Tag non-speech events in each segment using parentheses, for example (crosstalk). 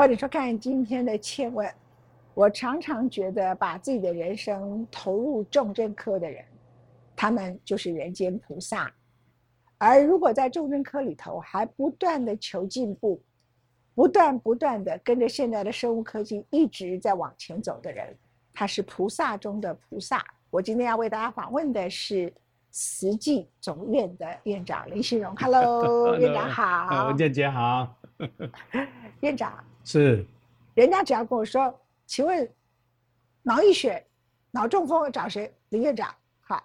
或者说看今天的切问，我常常觉得把自己的人生投入重症科的人，他们就是人间菩萨。而如果在重症科里头还不断的求进步，不断不断的跟着现在的生物科技一直在往前走的人，他是菩萨中的菩萨。我今天要为大家访问的是慈济总院的院长林新荣。Hello，(laughs) 院长好。文健姐好。(laughs) 院长是。人家只要跟我说，请问脑溢血、脑中风找谁？林院长。好。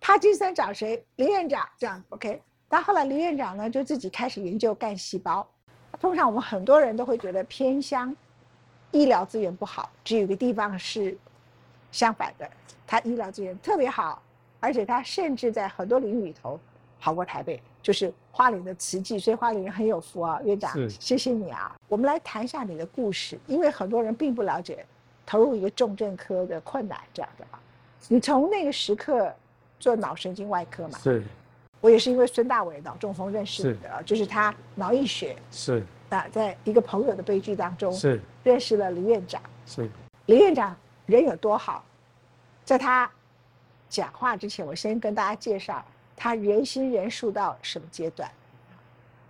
帕金森找谁？林院长。这样 OK。但后来林院长呢，就自己开始研究干细胞。通常我们很多人都会觉得偏乡医疗资源不好，只有一个地方是相反的，它医疗资源特别好，而且它甚至在很多领域里头好过台北，就是花莲的瓷器，所以花莲人很有福啊，院长，谢谢你啊。我们来谈一下你的故事，因为很多人并不了解投入一个重症科的困难这样的啊。你从那个时刻做脑神经外科嘛？是。我也是因为孙大伟脑中风认识你的，就是他脑溢血是啊，在一个朋友的悲剧当中是认识了林院长是林院长人有多好，在他讲话之前，我先跟大家介绍他人心人术到什么阶段。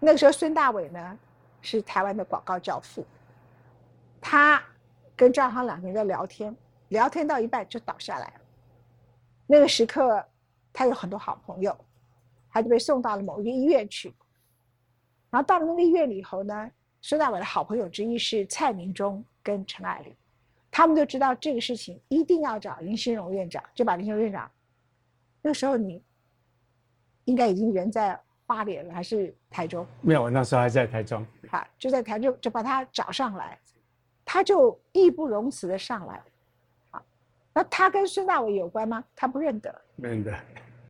那个时候孙大伟呢是台湾的广告教父，他跟张航两个人在聊天，聊天到一半就倒下来了。那个时刻他有很多好朋友。他就被送到了某一个医院去，然后到了那个医院里头呢，孙大伟的好朋友之一是蔡明忠跟陈爱玲，他们就知道这个事情一定要找林心荣院长，就把林心荣院长，那个时候你应该已经人在花莲了，还是台中？没有，我那时候还在台中。好，就在台中，就把他找上来，他就义不容辞的上来。好，那他跟孙大伟有关吗？他不认得。认得。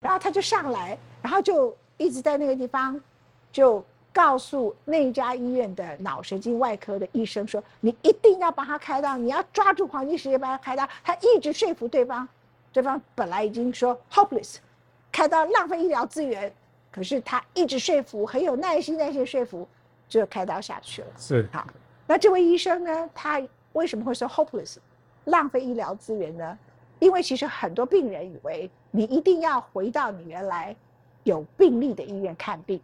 然后他就上来，然后就一直在那个地方，就告诉那家医院的脑神经外科的医生说：“你一定要帮他开刀，你要抓住黄金时间帮他开刀。”他一直说服对方，对方本来已经说 hopeless，开刀浪费医疗资源，可是他一直说服，很有耐心耐心说服，就开刀下去了。是好，那这位医生呢？他为什么会说 hopeless，浪费医疗资源呢？因为其实很多病人以为你一定要回到你原来有病例的医院看病，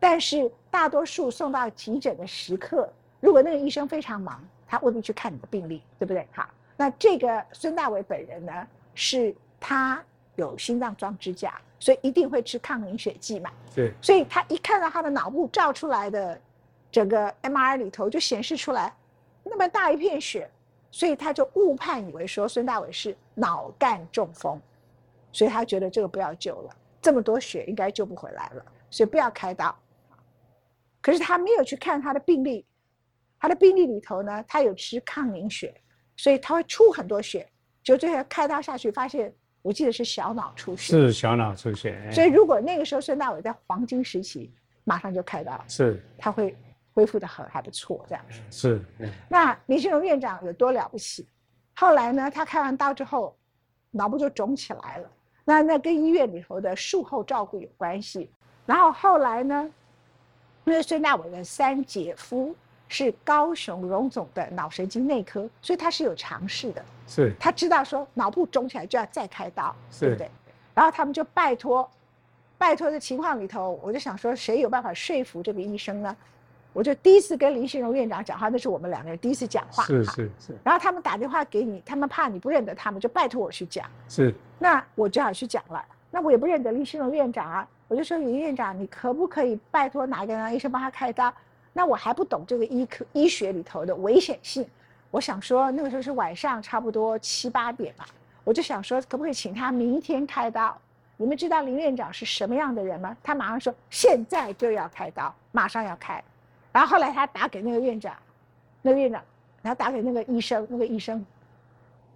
但是大多数送到急诊的时刻，如果那个医生非常忙，他未必去看你的病例，对不对？好，那这个孙大伟本人呢，是他有心脏装支架，所以一定会吃抗凝血剂嘛。对。所以他一看到他的脑部照出来的整个 MRI 里头就显示出来那么大一片血。所以他就误判以为说孙大伟是脑干中风，所以他觉得这个不要救了，这么多血应该救不回来了，所以不要开刀。可是他没有去看他的病历，他的病历里头呢，他有吃抗凝血，所以他会出很多血，就最后开刀下去发现，我记得是小脑出血，是小脑出血。所以如果那个时候孙大伟在黄金时期，马上就开刀，是他会。恢复的很还不错，这样是。那林心荣院长有多了不起？后来呢，他开完刀之后，脑部就肿起来了。那那跟医院里头的术后照顾有关系。然后后来呢，因为孙大伟的三姐夫是高雄荣总的脑神经内科，所以他是有尝试的。是。他知道说脑部肿起来就要再开刀，对不对？然后他们就拜托，拜托的情况里头，我就想说，谁有办法说服这个医生呢？我就第一次跟林心荣院长讲话，那是我们两个人第一次讲话。是是是。然后他们打电话给你，他们怕你不认得他们，就拜托我去讲。是。那我只好去讲了。那我也不认得林心荣院长啊，我就说林院长，你可不可以拜托哪一个医生帮他开刀？那我还不懂这个医科医学里头的危险性。我想说那个时候是晚上差不多七八点嘛，我就想说可不可以请他明天开刀？你们知道林院长是什么样的人吗？他马上说现在就要开刀，马上要开。然后后来他打给那个院长，那个院长，然后打给那个医生，那个医生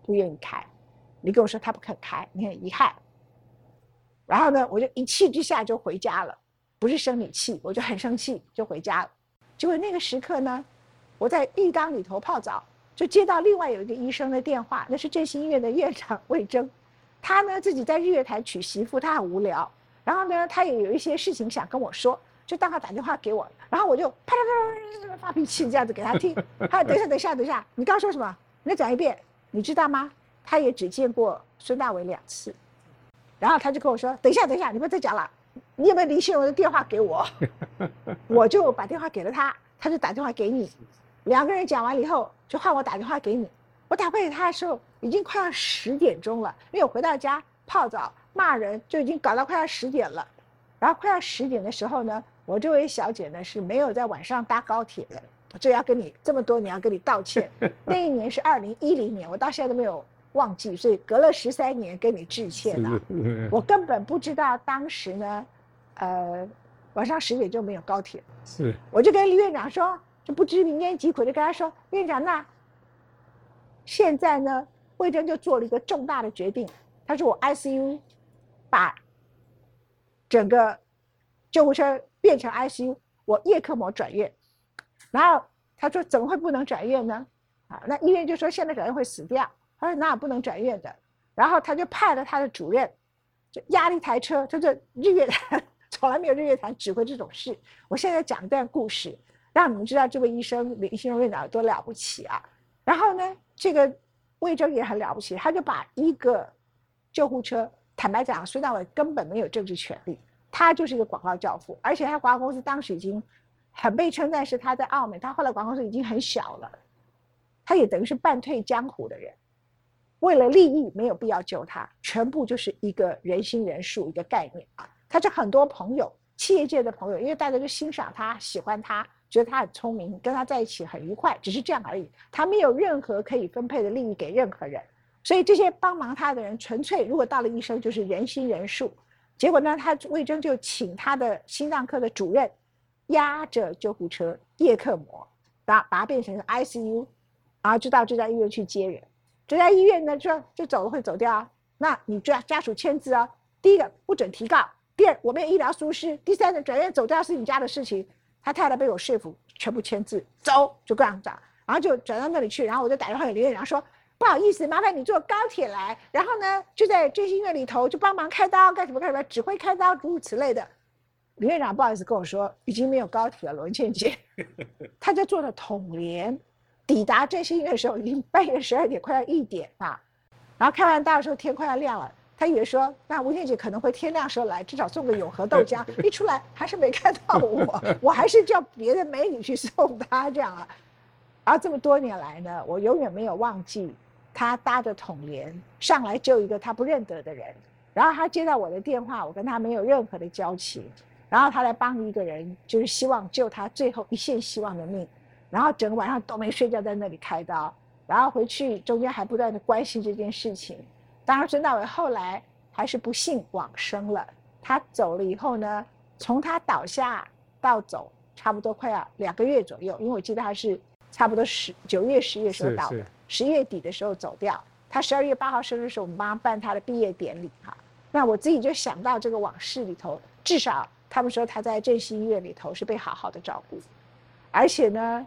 不愿意开。你跟我说他不肯开，你很遗憾。然后呢，我就一气之下就回家了，不是生你气，我就很生气，就回家了。结果那个时刻呢，我在浴缸里头泡澡，就接到另外有一个医生的电话，那是振兴医院的院长魏征，他呢自己在日月潭娶媳妇，他很无聊，然后呢他也有一些事情想跟我说。就当他打电话给我，然后我就啪啪啪啪发脾气这样子给他听。他等一下等一下等一下，你刚说什么？你再讲一遍，你知道吗？他也只见过孙大伟两次，然后他就跟我说：“等一下等一下，你不要再讲了，你有没有李新荣的电话给我？” (laughs) 我就把电话给了他，他就打电话给你。两个人讲完了以后，就换我打电话给你。我打给他的时候，已经快要十点钟了，因为我回到家泡澡骂人，就已经搞到快要十点了。然后快要十点的时候呢，我这位小姐呢是没有在晚上搭高铁的，这要跟你这么多年要跟你道歉。(laughs) 那一年是二零一零年，我到现在都没有忘记，所以隔了十三年跟你致歉了。我根本不知道当时呢，呃，晚上十点就没有高铁。是，我就跟李院长说，就不知民间疾苦，就跟他说，院长那现在呢，魏征就做了一个重大的决定，他说我 ICU 把整个救护车变成 ICU，我叶克膜转院，然后他说怎么会不能转院呢？啊，那医院就说现在转院会死掉，他说那也不能转院的，然后他就派了他的主任，就压了一台车，他就日月潭从来没有日月潭指挥这种事，我现在讲一段故事，让你们知道这位医生林新荣院长有多了不起啊。然后呢，这个魏征也很了不起，他就把一个救护车，坦白讲，孙大伟根本没有政治权利，他就是一个广告教父，而且他广告公司当时已经很被称赞是他在澳门，他后来广告公司已经很小了，他也等于是半退江湖的人，为了利益没有必要救他，全部就是一个人心人数一个概念啊，他这很多朋友，企业界的朋友，因为大家都欣赏他，喜欢他。觉得他很聪明，跟他在一起很愉快，只是这样而已。他没有任何可以分配的利益给任何人，所以这些帮忙他的人，纯粹如果到了医生就是人心人术。结果呢，他魏征就请他的心脏科的主任，压着救护车叶克膜，把把它变成 ICU，然后就到这家医院去接人。这家医院呢，说就走了会走掉啊，那你家家属签字啊。第一个不准提告，第二我们有医疗疏失，第三呢转院走掉是你家的事情。他太太被我说服，全部签字，走就这样讲，然后就转到那里去，然后我就打电话给林院长说，不好意思，麻烦你坐高铁来，然后呢就在这些医院里头就帮忙开刀干什么干什么，指挥开刀诸如此类的。林院长不好意思跟我说，已经没有高铁了，罗倩姐，(laughs) 他在坐的统联，抵达振兴医院的时候已经半夜十二点，快要一点啊，然后开完刀的时候天快要亮了。他以为说，那吴天姐可能会天亮时候来，至少送个永和豆浆。(laughs) 一出来还是没看到我，(laughs) 我还是叫别的美女去送他这样啊。然后这么多年来呢，我永远没有忘记他搭着统联上来救一个他不认得的人。然后他接到我的电话，我跟他没有任何的交情。然后他来帮一个人，就是希望救他最后一线希望的命。然后整个晚上都没睡觉，在那里开刀。然后回去中间还不断的关心这件事情。当然，孙大伟后来还是不幸往生了。他走了以后呢，从他倒下到走，差不多快要两个月左右。因为我记得他是差不多十九月、十月时候倒的，十月底的时候走掉。他十二月八号生日的时，候，我们帮他办他的毕业典礼哈。那我自己就想到这个往事里头，至少他们说他在振兴医院里头是被好好的照顾，而且呢，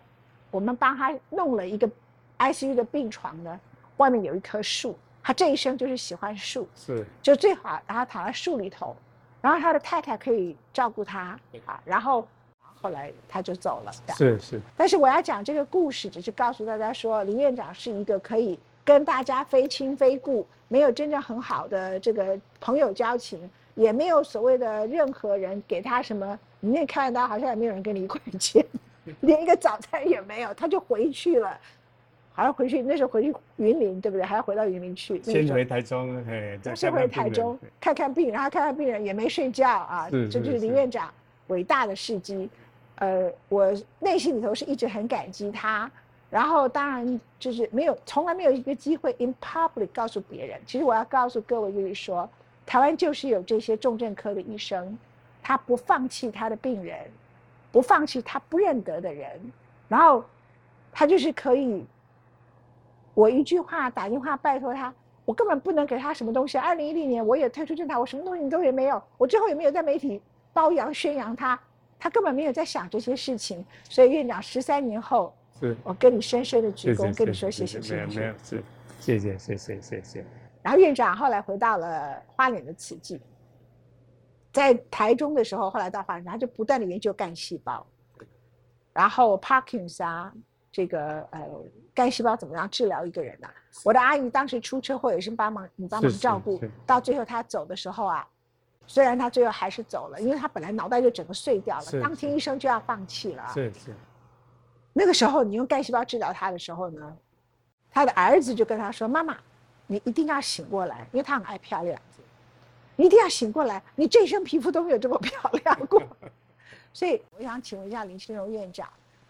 我们帮他弄了一个 ICU 的病床呢，外面有一棵树。他这一生就是喜欢树，是就最好，然后躺在树里头，然后他的太太可以照顾他啊，然后后来他就走了。是是。但是我要讲这个故事，只是告诉大家说，林院长是一个可以跟大家非亲非故，没有真正很好的这个朋友交情，也没有所谓的任何人给他什么。你那看到好像也没有人跟你一块钱，(laughs) 连一个早餐也没有，他就回去了。还要回去，那时候回去云林，对不对？还要回到云林去。先回台中，哎，先回台中看看病，然后看看病人也没睡觉啊。这就是林院长伟大的事迹。呃，我内心里头是一直很感激他。然后当然就是没有，从来没有一个机会 in public 告诉别人。其实我要告诉各位就是说，台湾就是有这些重症科的医生，他不放弃他的病人，不放弃他不认得的人，然后他就是可以。我一句话打电话拜托他，我根本不能给他什么东西。二零一零年我也退出政坛，我什么东西都也没有。我最后也没有在媒体包扬宣扬他，他根本没有在想这些事情。所以院长十三年后，是我跟你深深的鞠躬，跟你说谢谢谢谢。没有没有是，谢谢谢谢谢谢。然后院长后来回到了花莲的慈济，在台中的时候，后来到华人，他就不断的研究干细胞，然后 Parkins 啊，这个呃干细胞怎么样治疗一个人啊？我的阿姨当时出车祸也是帮忙你帮忙照顾，到最后她走的时候啊，虽然她最后还是走了，因为她本来脑袋就整个碎掉了，当天医生就要放弃了。是是。那个时候你用干细胞治疗她的时候呢，她的儿子就跟她说：“妈妈，你一定要醒过来，因为她很爱漂亮。”你一定要醒过来，你这一身皮肤都没有这么 (laughs) 漂亮过。(laughs) 所以我想请问一下林清荣院长，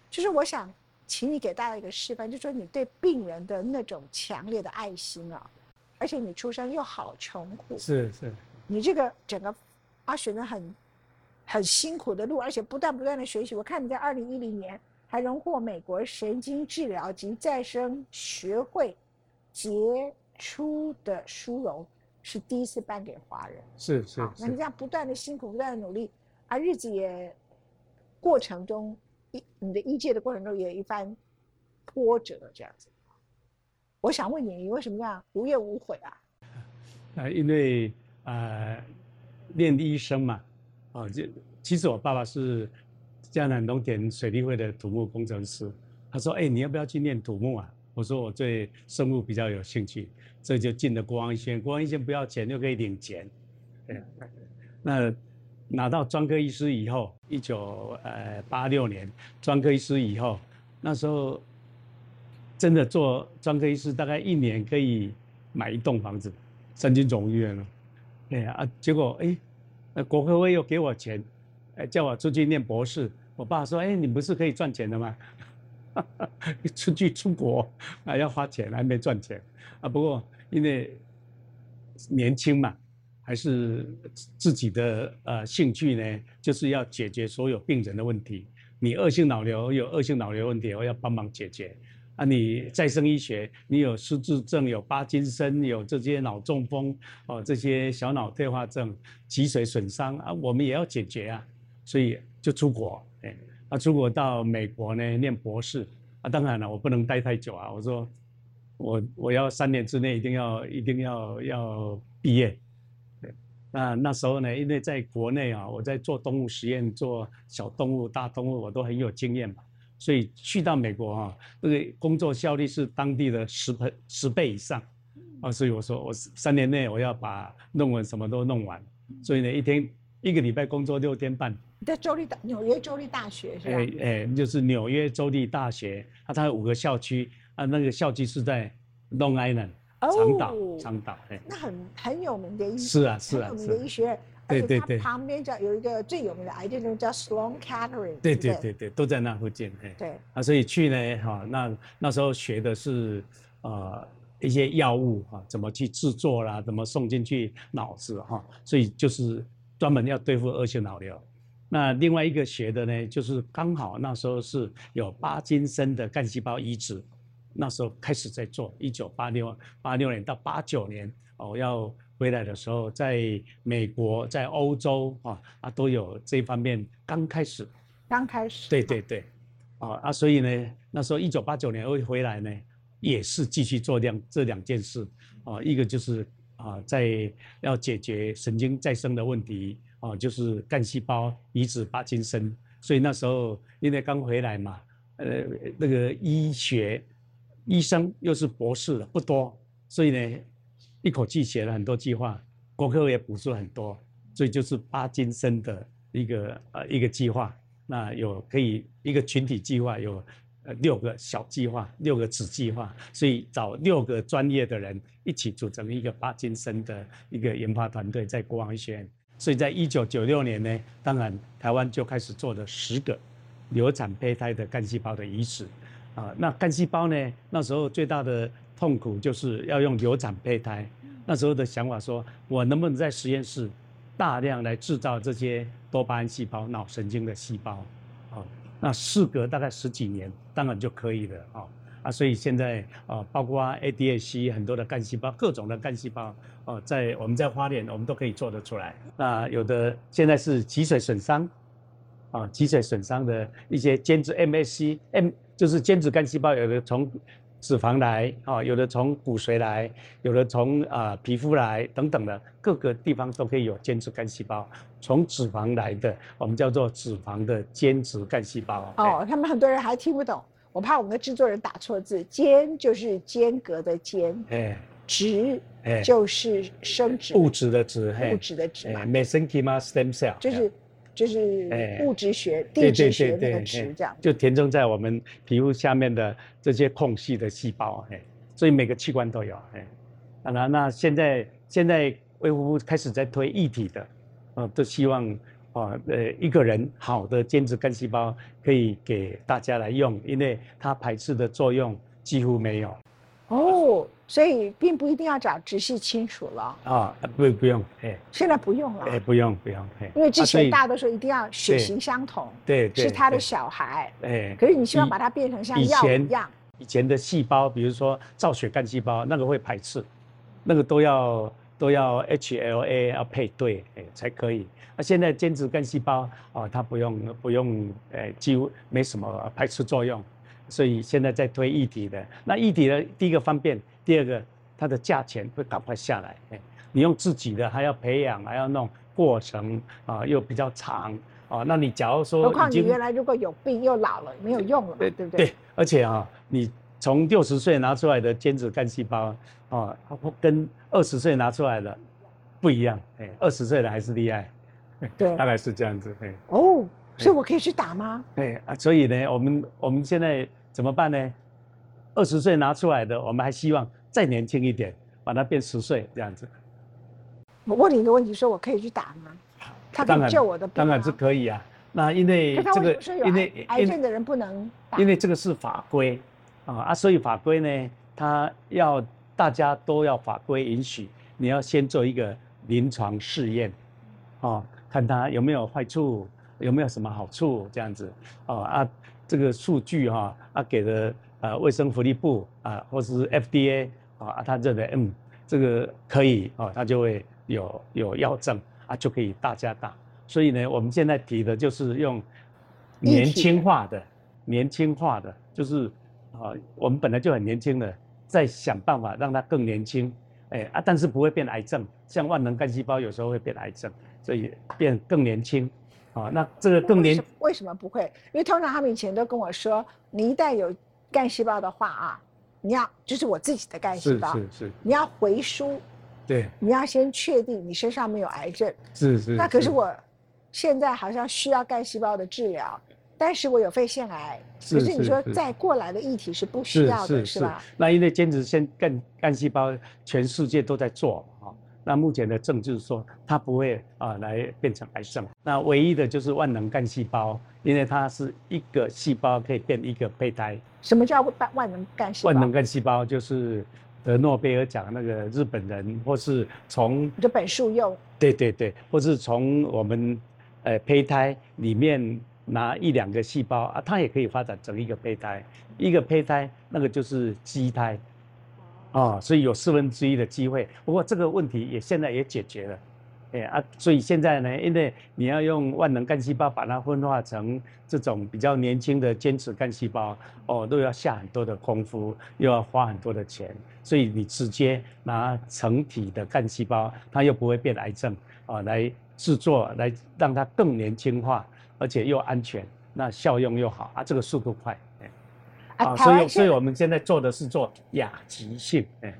就是我想请你给大家一个示范，就是说你对病人的那种强烈的爱心啊，而且你出生又好穷苦，是是，你这个整个啊选择很很辛苦的路，而且不断不断的学习。我看你在二零一零年还荣获美国神经治疗及再生学会杰出的殊荣。是第一次颁给华人，是是。那你这样不断的辛苦，不断的努力，啊，日子也过程中你的医界的过程中也有一番波折，这样子。我想问你，你为什么这样无怨无悔啊？啊，(laughs) 因为啊，练医生嘛，啊，就其实我爸爸是江南农田水利会的土木工程师，他说，哎，你要不要去念土木啊？我说我对生物比较有兴趣，这就进了国王医院。国王医院不要钱，又可以领钱。对，那拿到专科医师以后，一九呃八六年专科医师以后，那时候真的做专科医师，大概一年可以买一栋房子，三军总医院了。哎啊，结果哎，那国科会又给我钱，哎叫我出去念博士。我爸说，哎，你不是可以赚钱的吗？哈 (laughs) 哈出去出国啊，要花钱，还没赚钱啊。不过因为年轻嘛，还是自己的呃兴趣呢，就是要解决所有病人的问题。你恶性脑瘤有恶性脑瘤问题，我要帮忙解决啊。你再生医学，你有失智症，有巴金森，有这些脑中风哦，这些小脑退化症、脊髓损伤啊，我们也要解决啊。所以就出国，哎。啊，出国到美国呢，念博士啊，当然了，我不能待太久啊。我说，我我要三年之内一定要一定要要毕业。对，那那时候呢，因为在国内啊，我在做动物实验，做小动物、大动物，我都很有经验嘛。所以去到美国啊，那个工作效率是当地的十倍十倍以上啊。所以我说，我三年内我要把论文什么都弄完。所以呢，一天一个礼拜工作六天半。在州立大纽约州立大学是吧？哎哎，就是纽约州立大学，它它有五个校区啊，那个校区是在 Long Island 长岛，长岛哎，那很很有名的医是啊是啊，很有名的医学院，对对对，旁边叫有一个最有名的癌症叫 Sloan Kettering，对对对对，都在那附近哎，对。啊，所以去呢哈，那那时候学的是呃一些药物哈，怎么去制作啦，怎么送进去脑子哈，所以就是专门要对付恶性脑瘤。那另外一个学的呢，就是刚好那时候是有巴金森的干细胞移植，那时候开始在做。一九八六八六年到八九年哦，要回来的时候，在美国、在欧洲啊啊都有这方面刚开始。刚开始。对对对，啊啊，所以呢，那时候一九八九年会回来呢，也是继续做两这两件事啊，一个就是啊，在要解决神经再生的问题。啊，就是干细胞移植帕金森，所以那时候因为刚回来嘛，呃，那个医学医生又是博士的不多，所以呢，一口气写了很多计划，国科也补助很多，所以就是巴金森的一个呃一个计划，那有可以一个群体计划，有呃六个小计划，六个子计划，所以找六个专业的人一起组成一个巴金森的一个研发团队，在国王医学院。所以在一九九六年呢，当然台湾就开始做了十个流产胚胎的干细胞的移植，啊，那干细胞呢，那时候最大的痛苦就是要用流产胚胎。那时候的想法说，我能不能在实验室大量来制造这些多巴胺细胞、脑神经的细胞？啊，那事隔大概十几年，当然就可以了啊。啊，所以现在啊，包括 ADC 很多的干细胞，各种的干细胞，哦，在我们在花莲，我们都可以做得出来。那有的现在是脊髓损伤，啊，脊髓损伤的一些间质 MSC，M 就是间质干细胞，有的从脂肪来啊，有的从骨髓来，有的从啊皮肤来等等的各个地方都可以有间质干细胞。从脂肪来的，我们叫做脂肪的间质干细胞。哦，他们很多人还听不懂，我怕我们的制作人打错字，间就是间隔的间，哎，质就是生殖物质的质，物质的质嘛，mesenchyma stem cell 就是。就是物质学、地质学那个质这样，就填充在我们皮肤下面的这些空隙的细胞，哎，所以每个器官都有，哎，那那现在现在卫福部开始在推一体的，啊，都希望啊，呃，一个人好的间质干细胞可以给大家来用，因为它排斥的作用几乎没有。哦。所以并不一定要找直系亲属了啊，不不用，哎，现在不用了，哎，不用不用，哎因为之前大家都说一定要血型相同，对，是他的小孩，哎，可是你希望把它变成像药一样，以前的细胞，比如说造血干细胞，那个会排斥，那个都要都要 HLA 要配对，哎，才可以。那现在间质干细胞啊，它不用不用，哎，几乎没什么排斥作用。所以现在在推一体的，那一体的第一个方便，第二个它的价钱会赶快下来。哎，你用自己的还要培养，还要弄过程啊，又比较长啊。那你假如说，何况你原来如果有病又老了，没有用了，对对不对？对，而且啊，你从六十岁拿出来的间质干细胞啊，跟二十岁拿出来的不一样。哎，二十岁的还是厉害，对，(laughs) 大概是这样子。哎，哦。所以我可以去打吗？对啊，所以呢，我们我们现在怎么办呢？二十岁拿出来的，我们还希望再年轻一点，把它变十岁这样子。我问你一个问题，说我可以去打吗？他可以救我的病当然是可以啊。那因为这个，因为癌症的人不能打，因为这个是法规啊啊，所以法规呢，他要大家都要法规允许，你要先做一个临床试验，啊，看它有没有坏处。有没有什么好处？这样子，哦啊，这个数据哈啊给的呃卫生福利部啊，或是 FDA 啊，他认为嗯这个可以哦，他就会有有药证啊，就可以大家打。所以呢，我们现在提的就是用年轻化的、年轻化的，就是啊，我们本来就很年轻的，再想办法让它更年轻，哎啊，但是不会变癌症，像万能干细胞有时候会变癌症，所以变更年轻。啊，那这个更年为什么不会？因为通常他们以前都跟我说，你一旦有干细胞的话啊，你要就是我自己的干细胞，是是是，你要回输，对，你要先确定你身上没有癌症，是是。那可是我现在好像需要干细胞的治疗，但是我有肺腺癌，可是你说再过来的议题是不需要的，是吧？那因为坚持先干干细胞，全世界都在做。那目前的证就是说，它不会啊来变成癌症。那唯一的就是万能干细胞，因为它是一个细胞可以变一个胚胎。什么叫万万能干细胞？万能干细胞就是得诺贝尔奖那个日本人，或是从日本树用。对对对，或是从我们呃胚胎里面拿一两个细胞啊，它也可以发展成一个胚胎。一个胚胎那个就是畸胎。啊，所以有四分之一的机会，不过这个问题也现在也解决了，哎啊，所以现在呢，因为你要用万能干细胞把它分化成这种比较年轻的坚持干细胞，哦，都要下很多的功夫，又要花很多的钱，所以你直接拿成体的干细胞，它又不会变癌症啊，来制作，来让它更年轻化，而且又安全，那效用又好啊，这个速度快。啊，所以，所以我们现在做的是做亚急性，哎，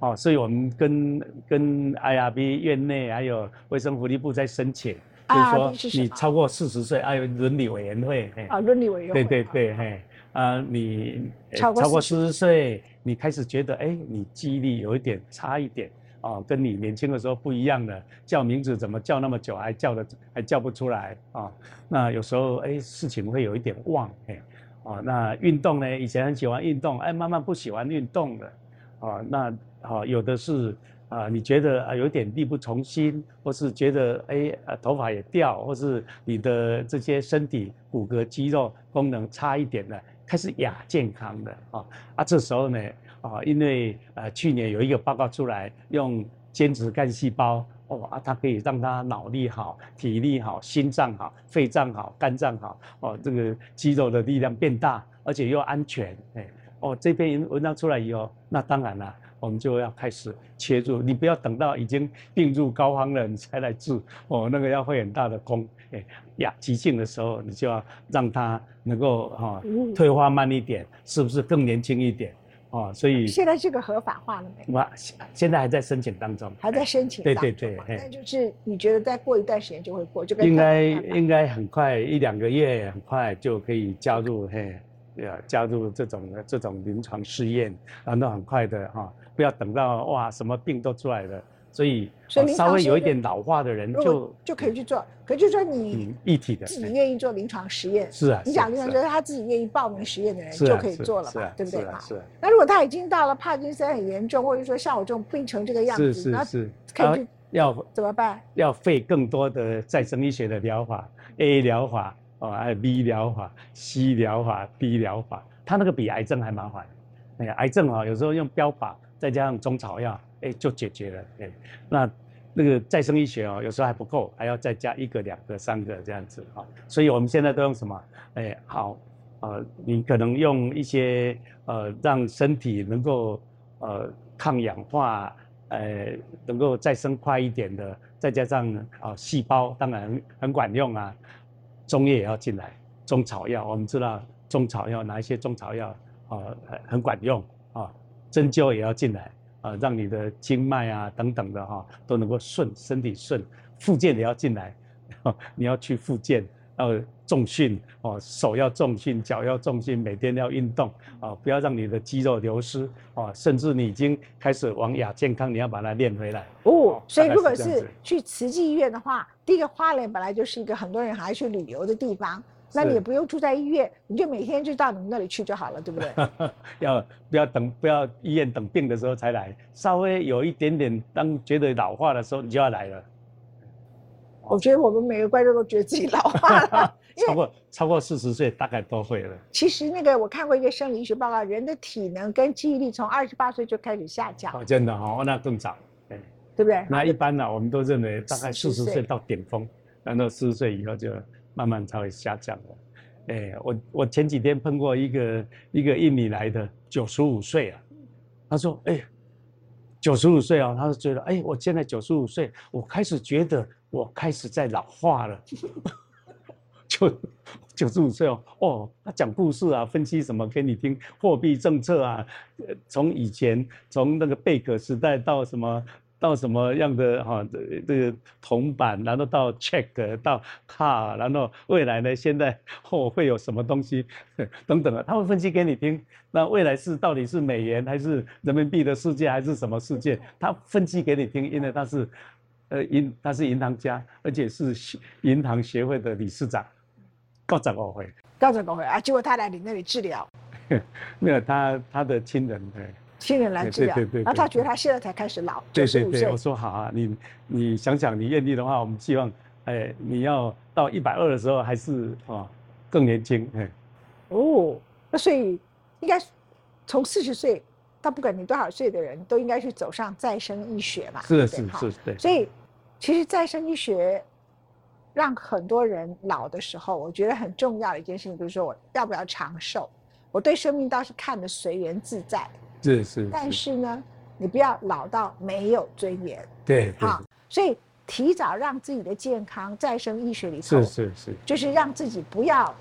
哦，所以我们跟跟 IRB 院内还有卫生福利部在申请，就是说你超过四十岁，还有伦理委员会，啊，伦理委员会，对对对，嘿，啊，你超过四十岁，你开始觉得，哎，你记忆力有一点差一点，哦，跟你年轻的时候不一样的，叫名字怎么叫那么久，还叫的还叫不出来，啊，那有时候，哎，事情会有一点忘，哎。哦，那运动呢？以前很喜欢运动，哎，慢慢不喜欢运动了。哦，那好，有的是啊，你觉得啊有点力不从心，或是觉得哎，头发也掉，或是你的这些身体骨骼肌肉功能差一点的，开始亚健康的啊啊，这时候呢啊，因为呃去年有一个报告出来，用间质干细胞。哦啊，它可以让他脑力好、体力好、心脏好、肺脏好、肝脏好哦，这个肌肉的力量变大，而且又安全，哎，哦，这篇文章出来以后，那当然了，我们就要开始切入。你不要等到已经病入膏肓了，你才来治哦，那个要费很大的功。哎呀，急性的时候，你就要让它能够哈退化慢一点，是不是更年轻一点？哦，所以现在这个合法化了没？哇，现在还在申请当中，还在申请。对对对，那就是你觉得再过一段时间就会过，就应该应该很快一两个月，很快就可以加入嘿。要加入这种这种临床试验，然后很快的哈，不要等到哇什么病都出来了，所以稍微有一点老化的人就就可以去做。可就说你一体的自己愿意做临床实验，是啊，你讲临床就是他自己愿意报名实验的人就可以做了嘛，对不对啊？是。那如果他已经到了帕金森很严重，或者说像我这种病成这个样子，那是是，可以要怎么办？要费更多的再生医学的疗法，A 疗法哦，还有 B 疗法、C 疗法、D 疗法。他那个比癌症还麻烦，那个，癌症啊，有时候用标靶再加上中草药，哎，就解决了，哎，那那个再生医学哦，有时候还不够，还要再加一个、两个、三个这样子啊，所以我们现在都用什么？哎，好，呃，你可能用一些呃，让身体能够呃抗氧化，呃，能够再生快一点的，再加上啊细胞，当然很管用啊，中叶也要进来，中草药，我们知道。中草药哪一些中草药啊很管用啊？针灸也要进来啊，让你的经脉啊等等的哈都能够顺，身体顺。复健也要进来，(laughs) 你要去复健，要重训哦，手要重训，脚要重训，每天要运动啊，不要让你的肌肉流失啊。甚至你已经开始往亚健康，你要把它练回来哦。所以如果是去慈济医院的话，第一个花莲本来就是一个很多人还去旅游的地方。那你也不用住在医院，你就每天就到你们那里去就好了，对不对？(laughs) 要不要等？不要医院等病的时候才来，稍微有一点点当觉得老化的时候，你就要来了。我觉得我们每个观众都觉得自己老化了，(laughs) 超过超过四十岁大概都会了。其实那个我看过一个生理医学报告，人的体能跟记忆力从二十八岁就开始下降。哦，真的哦，那更早，对对不对？那一般呢，我们都认为大概四十岁到顶峰，然后四十岁以后就。慢慢才会下降的，哎，我我前几天碰过一个一个印尼来的九十五岁啊，他说，哎，九十五岁啊，他是觉得，哎，我现在九十五岁，我开始觉得我开始在老化了，(laughs) 就九十五岁哦，哦，他讲故事啊，分析什么给你听，货币政策啊，从以前从那个贝壳时代到什么。到什么样的哈这这个铜板，然后到 check 到卡，然后未来呢？现在或会有什么东西 (laughs) 等等啊？他会分析给你听。那未来是到底是美元还是人民币的世界还是什么世界？他分析给你听，因为他是呃银他是银行家，而且是银行协会的理事长。高长高会，高长高会啊！结果他来你那里治疗，(laughs) 没有他他的亲人对。亲人来治疗，然后他觉得他现在才开始老，对对对，我说好啊，你你想想，你愿意的话，我们希望，哎，你要到一百二的时候还是啊更年轻，哎，哦，那所以应该从四十岁到不管你多少岁的人都应该去走上再生医学嘛，是是是，对。所以其实再生医学让很多人老的时候，我觉得很重要的一件事情，就是说我要不要长寿，我对生命倒是看的随缘自在。是是，但是呢，你不要老到没有尊严。对，好，所以提早让自己的健康，再生医学里头是是是，就是让自己不要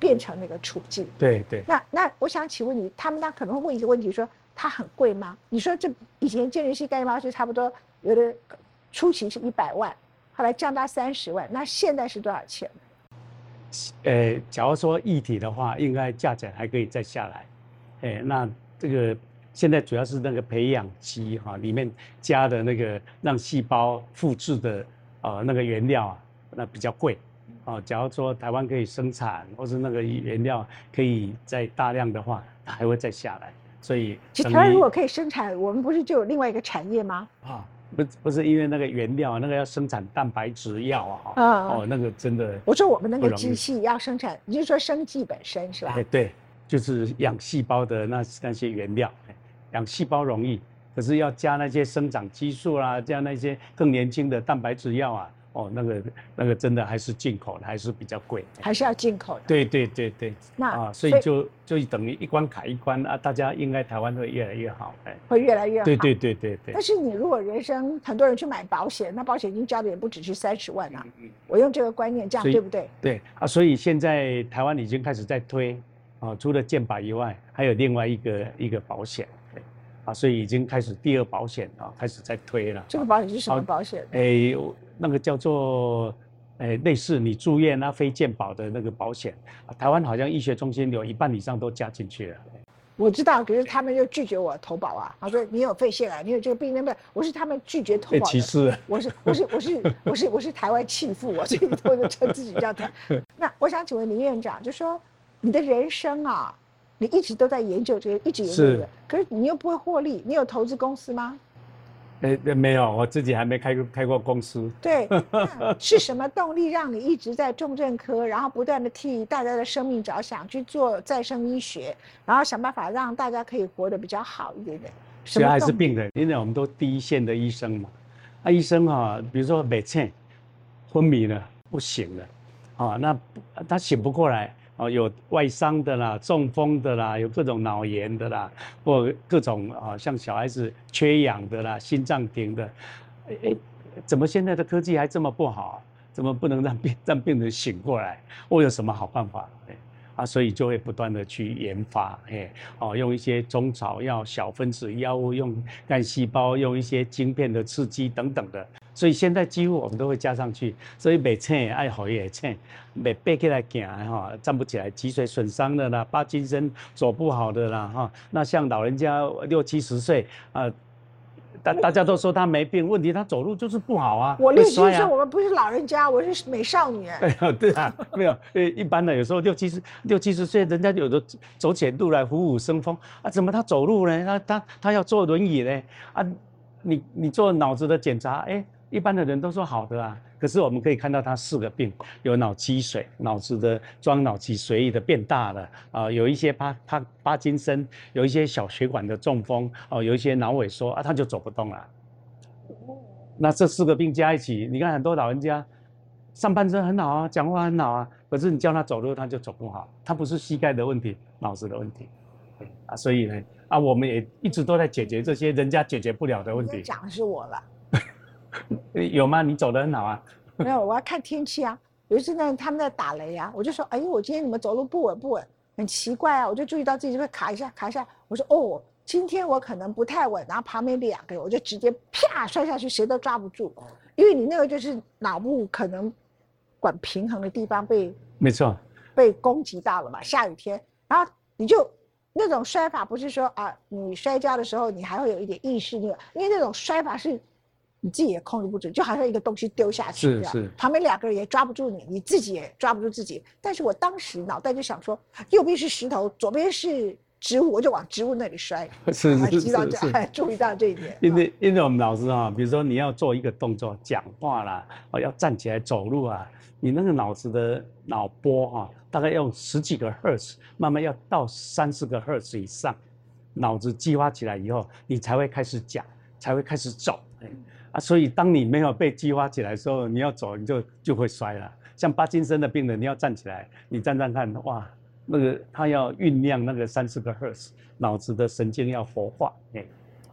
变成那个处境。对对。那那我想请问你，他们那可能会问一个问题，说它很贵吗？你说这以前健人系干妈是差不多有的初期是一百万，后来降到三十万，那现在是多少钱？呃，假如说一体的话，应该价钱还可以再下来。哎，那这个。现在主要是那个培养基哈，里面加的那个让细胞复制的呃那个原料啊，那比较贵，啊，假如说台湾可以生产，或是那个原料可以再大量的话，它还会再下来。所以，其实台湾如果可以生产，我们不是就有另外一个产业吗？啊，不不是因为那个原料，那个要生产蛋白质药啊，哦，那个真的。我说我们那个机器要生产，你就说生技本身是吧？哎，对，就是养细胞的那那些原料。养细胞容易，可是要加那些生长激素啦，加那些更年轻的蛋白质药啊，哦，那个那个真的还是进口的，还是比较贵。还是要进口的。对对对对，那啊，所以就就等于一关卡一关啊，大家应该台湾会越来越好，哎，会越来越好。对对对对对但。是你如果人生很多人去买保险，那保险金交的也不只是三十万啊。我用这个观念，这样对不对？对啊，所以现在台湾已经开始在推啊，除了健保以外，还有另外一个一个保险，对啊，所以已经开始第二保险啊，开始在推了。这个保险是什么保险？诶，那个叫做诶，类似你住院啊非健保的那个保险啊，台湾好像医学中心有一半以上都加进去了。我知道，可是他们又拒绝我投保啊。他说你有肺腺癌，你有这个病，那不，我是他们拒绝投保的。歧视。我是我是我是我是我是台湾弃妇，我所以我就称自己叫台。(laughs) 那我想请问林院长，就说你的人生啊，你一直都在研究这个，一直研究这是个，可是你又不会获利，你有投资公司吗？诶，没有，我自己还没开过开过公司。对，(laughs) 那是什么动力让你一直在重症科，然后不断的替大家的生命着想，去做再生医学，然后想办法让大家可以活得比较好一点点？什主要还是病人，因为我们都第一线的医生嘛。啊，医生哈、比如说每次昏迷了，不醒了，啊，那他醒不过来，哦，有外伤的啦，中风的啦，有各种脑炎的啦，或各种啊，像小孩子缺氧的啦，心脏停的，哎哎，怎么现在的科技还这么不好？怎么不能让病让病人醒过来？我有什么好办法？哎啊，所以就会不断的去研发，哎，哦，用一些中草药、小分子药物，用干细胞，用一些晶片的刺激等等的，所以现在几乎我们都会加上去。所以每称爱好也称，每背起来行的哈，站不起来，脊髓损伤的啦，帕金森走不好的啦哈，那像老人家六七十岁啊。大大家都说他没病，问题他走路就是不好啊，我六七十岁。我们不是老人家，我是美少女。哎呀，(laughs) 对啊，没有，呃，一般的有时候六七十六七十岁，人家有的走起路来虎虎生风啊，怎么他走路呢？他他他要坐轮椅呢？啊，你你做脑子的检查，哎，一般的人都说好的啊，可是我们可以看到他四个病，有脑积水，脑子的装脑脊髓的变大了啊，有一些帕帕帕金森，有一些小血管的中风，哦、有一些脑萎缩啊，他就走不动了。那这四个病加一起，你看很多老人家上半身很好啊，讲话很好啊，可是你叫他走路，他就走不好。他不是膝盖的问题，脑子的问题。啊，所以呢，啊，我们也一直都在解决这些人家解决不了的问题。讲的是我了，有吗？你走得很好啊。没有，我要看天气啊。有一次呢，他们在打雷啊，我就说，哎呦，我今天怎么走路不稳不稳，很奇怪啊。我就注意到自己就会卡一下卡一下，我说哦，今天我可能不太稳，然后旁边两个人我就直接啪摔下去，谁都抓不住，因为你那个就是脑部可能管平衡的地方被没错，被攻击到了嘛，下雨天，然后你就那种摔法不是说啊，你摔跤的时候你还会有一点意识那个，因为那种摔法是你自己也控制不准，就好像一个东西丢下去一样，是是旁边两个人也抓不住你，你自己也抓不住自己。但是我当时脑袋就想说，右边是石头，左边是植物，我就往植物那里摔。(laughs) 是 (laughs) 是是是。(laughs) 注意到这一点。因为因为我们老师啊，比如说你要做一个动作，讲话啦，哦，要站起来走路啊，你那个脑子的脑波啊、大概要十几个赫兹，慢慢要到三四个赫兹以上，脑子激发起来以后，你才会开始讲，才会开始走。哎啊，所以当你没有被激发起来的时候，你要走你就就会摔了。像帕金森的病人，你要站起来，你站站看，哇，那个他要酝酿那个三四个赫兹，脑子的神经要活化，哎。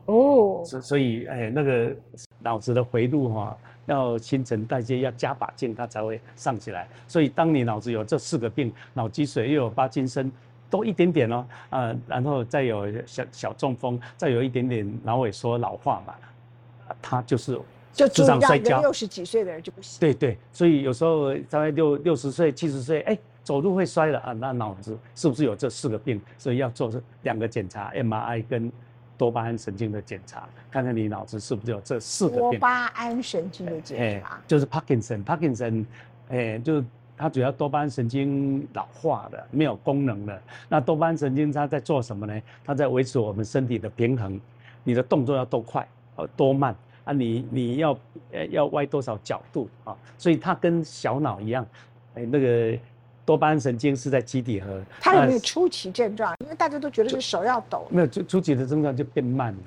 哦，所所以，哎，那个脑子的回路哈、要新陈代谢要加把劲，它才会上起来。所以，当你脑子有这四个病，脑积水又有帕金森，多一点点哦，啊，然后再有小小中风，再有一点点脑萎缩老化嘛，啊它就是就注意到场摔跤。一个六十几岁的人就不行。对对，所以有时候大概六六十岁、七十岁，哎，走路会摔了啊，那脑子是不是有这四个病？所以要做这两个检查，MRI 跟多巴胺神经的检查，看看你脑子是不是有这四个病。多巴胺神经的检哎查，，就是 Parkinson，Parkinson，哎，就是它主要多巴胺神经老化的，没有功能了。那多巴胺神经它在做什么呢？它在维持我们身体的平衡，你的动作要多快，呃，多慢啊？你你要呃要歪多少角度啊？所以它跟小脑一样，哎，那个多巴胺神经是在基底核，他有没有那初期症状？因为大家都觉得是手要抖，没有初初期的症状就变慢了。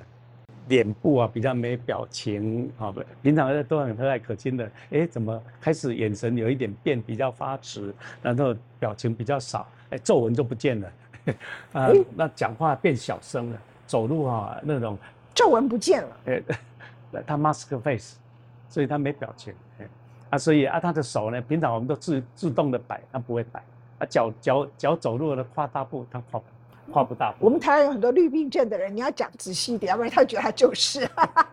脸部啊比较没表情，好，平常都很和蔼可亲的，哎，怎么开始眼神有一点变，比较发直，然后表情比较少，哎，皱纹就不见了，啊，那讲话变小声了，走路啊那种皱纹不见了，哎，他 mask face，所以他没表情，啊，所以啊他的手呢，平常我们都自自动的摆，他不会摆，啊脚脚脚走路的跨大步，他跨。跨不大步。我们台湾有很多绿病症的人，你要讲仔细一点，要不然他觉得他就是。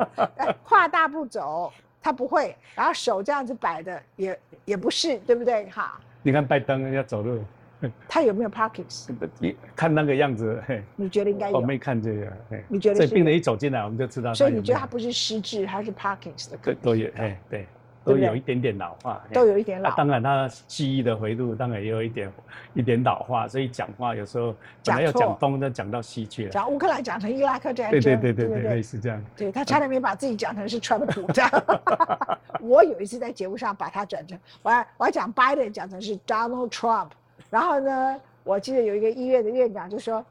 (laughs) 跨大步走，他不会，然后手这样子摆的也也不是，对不对？哈。你看拜登要走路，(laughs) 他有没有 Parkins？你看那个样子，你觉得应该有？我没看这个，你觉得？这病人一走进来，我们就知道。所以你觉得他不是失智，他是 Parkins 的？对，都有，哎，对。都有一点点老化，都有一点老。当然，他记忆的回路当然也有一点一点老化，所以讲话有时候本来要讲东，的讲到西去了。讲乌克兰讲成伊拉克战争，对对对对对，类似这样。对他差点没把自己讲成是川普这样。(laughs) 我有一次在节目上把他转成，我要我要讲 Biden 讲成是 Donald Trump，然后呢，我记得有一个医院的院长就说，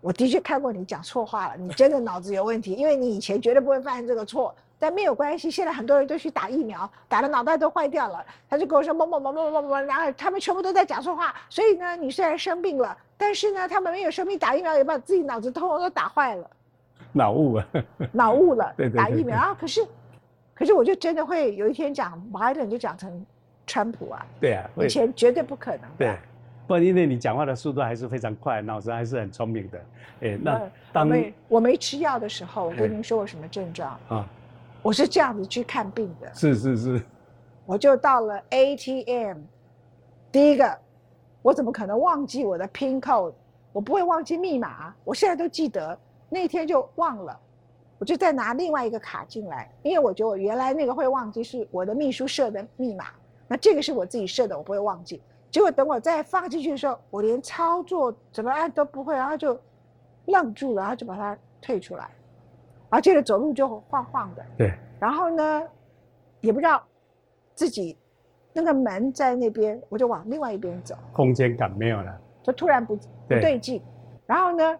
我的确看过你讲错话了，你真的脑子有问题，因为你以前绝对不会犯这个错。但没有关系，现在很多人都去打疫苗，打的脑袋都坏掉了。他就跟我说：“某某某某某某，然后他们全部都在讲错话。所以呢，你虽然生病了，但是呢，他们没有生病，打疫苗也把自己脑子通通都打坏了，脑雾了，脑雾了。对对，打疫苗啊，可是，可是我就真的会有一天讲拜登就讲成川普啊。对啊，以前绝对不可能。对，(laughs) 不因为你讲话的速度还是非常快，脑子还是很聪明的。哎，那当我没吃药的时候，我跟您说我什么症状啊？我是这样子去看病的，是是是，我就到了 ATM，第一个，我怎么可能忘记我的 PIN code？我不会忘记密码，我现在都记得，那天就忘了，我就再拿另外一个卡进来，因为我觉得我原来那个会忘记是我的秘书设的密码，那这个是我自己设的，我不会忘记。结果等我再放进去的时候，我连操作怎么按都不会，然后就愣住了，然后就把它退出来。而接着走路就晃晃的，对。然后呢，也不知道自己那个门在那边，我就往另外一边走。空间感没有了，就突然不不对劲。然后呢，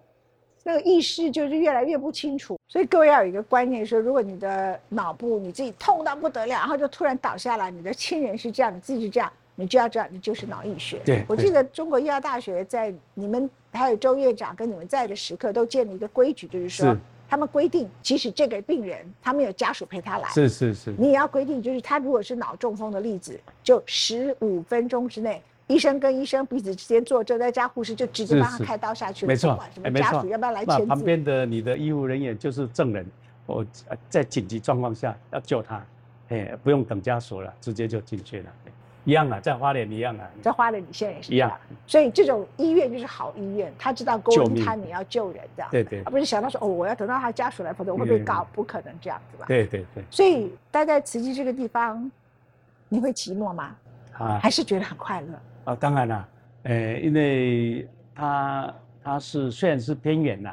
那个意识就是越来越不清楚。所以各位要有一个观念说，如果你的脑部你自己痛到不得了，然后就突然倒下来，你的亲人是这样，你自己是这样，你就要知道你就是脑溢血。对。我记得中国医药大学在你们还有周院长跟你们在的时刻，都建立一个规矩，就是说。他们规定，即使这个病人他没有家属陪他来，是是是，你也要规定，就是他如果是脑中风的例子，就十五分钟之内，医生跟医生彼此之间坐这，再加护士就直接帮他开刀下去，没错，什么家属要不要来签字？旁边的你的医护人员就是证人，我在紧急状况下要救他，哎，不用等家属了，直接就进去了。一样啊，在花莲一样啊，在花莲你现在也是一样，所以这种医院就是好医院，他知道勾他你要救人这样，对对，而不是想到说哦，我要等到他家属来，否则我会被告，不可能这样子吧？对对对。所以待在慈济这个地方，你会寂寞吗？啊，还是觉得很快乐？啊，当然了，呃，因为它它是虽然是偏远呐，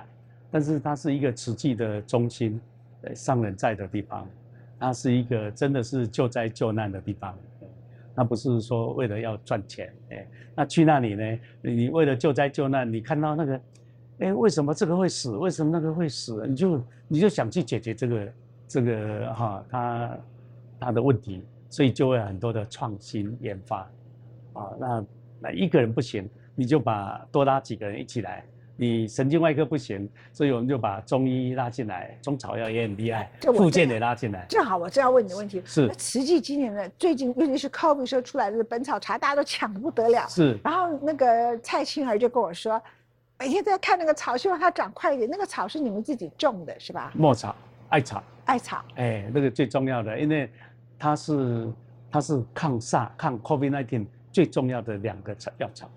但是它是一个慈济的中心，呃，上人在的地方，它是一个真的是救灾救难的地方。那不是说为了要赚钱，哎，那去那里呢？你为了救灾救难，你看到那个，哎，为什么这个会死？为什么那个会死？你就你就想去解决这个这个哈，他他的问题，所以就会很多的创新研发，啊，那那一个人不行，你就把多拉几个人一起来。你神经外科不行，所以我们就把中医拉进来，中草药也很厉害，附件也拉进来。正好我正要问你的问题，是慈济今年的最近，尤其是 COVID 时候出来的本草茶，大家都抢的不得了。是。然后那个蔡青儿就跟我说，每天在看那个草，希望它长快一点。那个草是你们自己种的，是吧？墨草、艾草、艾草。哎，那个最重要的，因为它是它是抗煞、抗 COVID-19 最重要的两个草药草。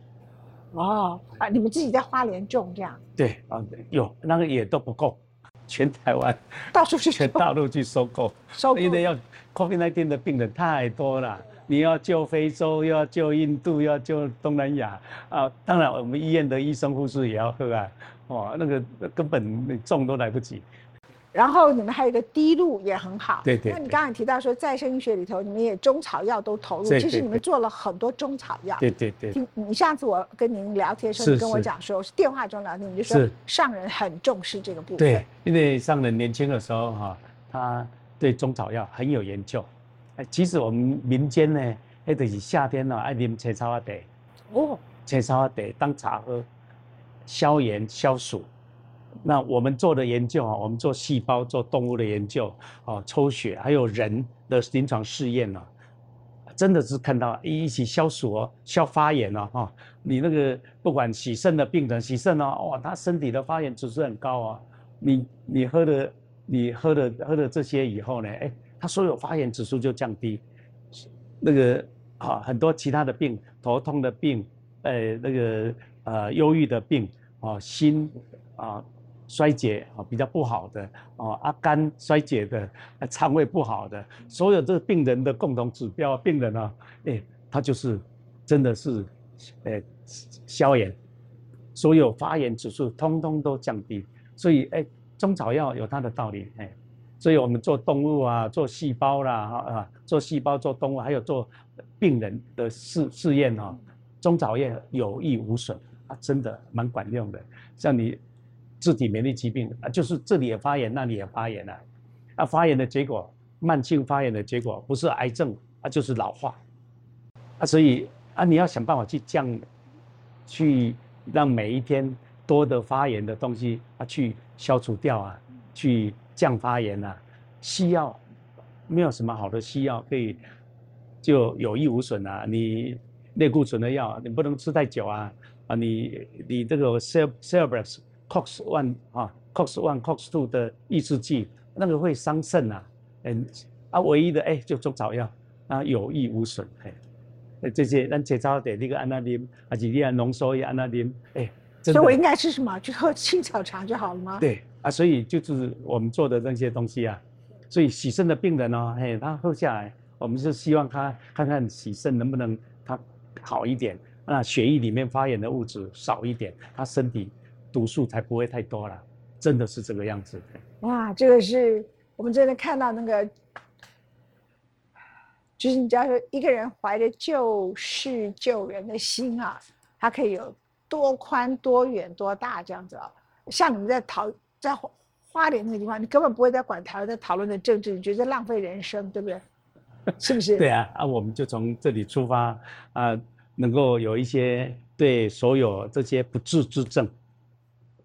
哦啊！你们自己在花莲种这样？对啊，有那个也都不够，(laughs) 全台湾 (laughs) 到处去全大陆去收购，收因为要 COVID 那天的病人太多了，你要救非洲，又要救印度，又要救东南亚啊！当然，我们医院的医生护士也要喝啊！哇，那个根本你种都来不及。然后你们还有一个滴露也很好。对对对那你刚刚也提到说再生医学里头，你们也中草药都投入，对其实你们做了很多中草药。对对对，听你上次我跟您聊天的时候，你跟我是讲说，是电话中聊天，你就说上人很重视这个部分。对，因为上人年轻的时候哈、他对中草药很有研究。哎，其实我们民间呢，那就是夏天呢、爱啉青草仔茶，哦，青草仔茶当茶喝，消炎消暑。那我们做的研究啊，我们做细胞、做动物的研究，啊，抽血，还有人的临床试验呢、真的是看到一起消暑哦，消发炎哦，哈、你那个不管洗肾的病人，洗肾哦，哇，他身体的发炎指数很高哦。你你喝的你喝的喝的这些以后呢，哎，他所有发炎指数就降低，那个啊很多其他的病，头痛的病，呃那个呃忧郁的病，啊心啊衰竭啊比较不好的，哦啊肝衰竭的，啊肠胃不好的，所有这病人的共同指标，病人啊，哎他就是真的是，呃消炎，所有发炎指数通通都降低，所以哎中草药有它的道理，哎。所以我们做动物啊，做细胞啦，哈啊，做细胞做动物，还有做病人的试试验哈，中草药有益无损啊，真的蛮管用的。像你自体免疫疾病啊，就是这里也发炎，那里也发炎了、啊，发炎的结果，慢性发炎的结果不是癌症啊，就是老化啊，所以啊，你要想办法去降，去让每一天多的发炎的东西啊，去消除掉啊，去降发炎啊。西药没有什么好的西药可以就有益无损啊。你类固醇的药你不能吃太久啊啊，你你这个 cel celebrex cox one 啊 cox one cox two 的抑制剂，那个会伤肾啊。嗯啊，唯一的哎就中草药啊有益无损哎。呃这些咱切草的那个安那啉，还是你啊浓缩也安那啉，哎，所以我应该吃什么？就喝青草茶就好了吗？，对啊，所以就是我们做的那些东西啊，所以洗肾的病人哦，嘿，他喝下来，我们是希望他看看洗肾能不能他好一点，那血液里面发炎的物质少一点，他身体毒素才不会太多了，真的是这个样子。哇，这个是我们真的看到那个，就是你只要说一个人怀着救世救人的心啊，他可以有多宽、多远、多大这样子啊。像你们在讨在花花莲那个地方，你根本不会在管台湾在讨论的政治，你觉得浪费人生，对不对？是不是？(laughs) 对啊，啊，我们就从这里出发啊，能够有一些对所有这些不治之症、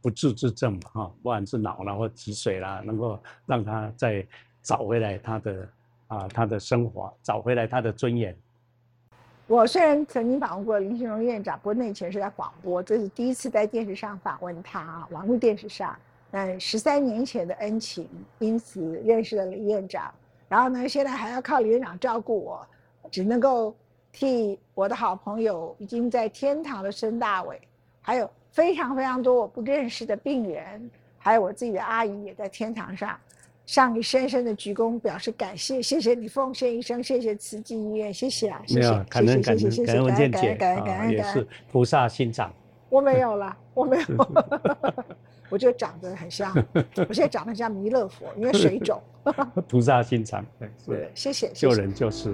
不治之症嘛，哈，不管是脑啦或脊髓啦，能够让他再找回来他的啊他的生活，找回来他的尊严。我虽然曾经访问过林信荣院长，不过那以前是在广播，这是第一次在电视上访问他啊，网络电视上。那十三年前的恩情，因此认识了李院长。然后呢，现在还要靠李院长照顾我，只能够替我的好朋友已经在天堂的孙大伟，还有非常非常多我不认识的病人，还有我自己的阿姨也在天堂上，向你深深的鞠躬表示感谢，谢谢你奉献一生，谢谢慈济医院，谢谢啊，谢谢没有，感恩感恩感恩文谢谢健姐感恩感恩感恩是菩萨心肠。我没有了，我没有，(laughs) 我就长得很像，我现在长得像弥勒佛，因为水肿。(laughs) 菩萨心肠，对，谢谢，救人救世。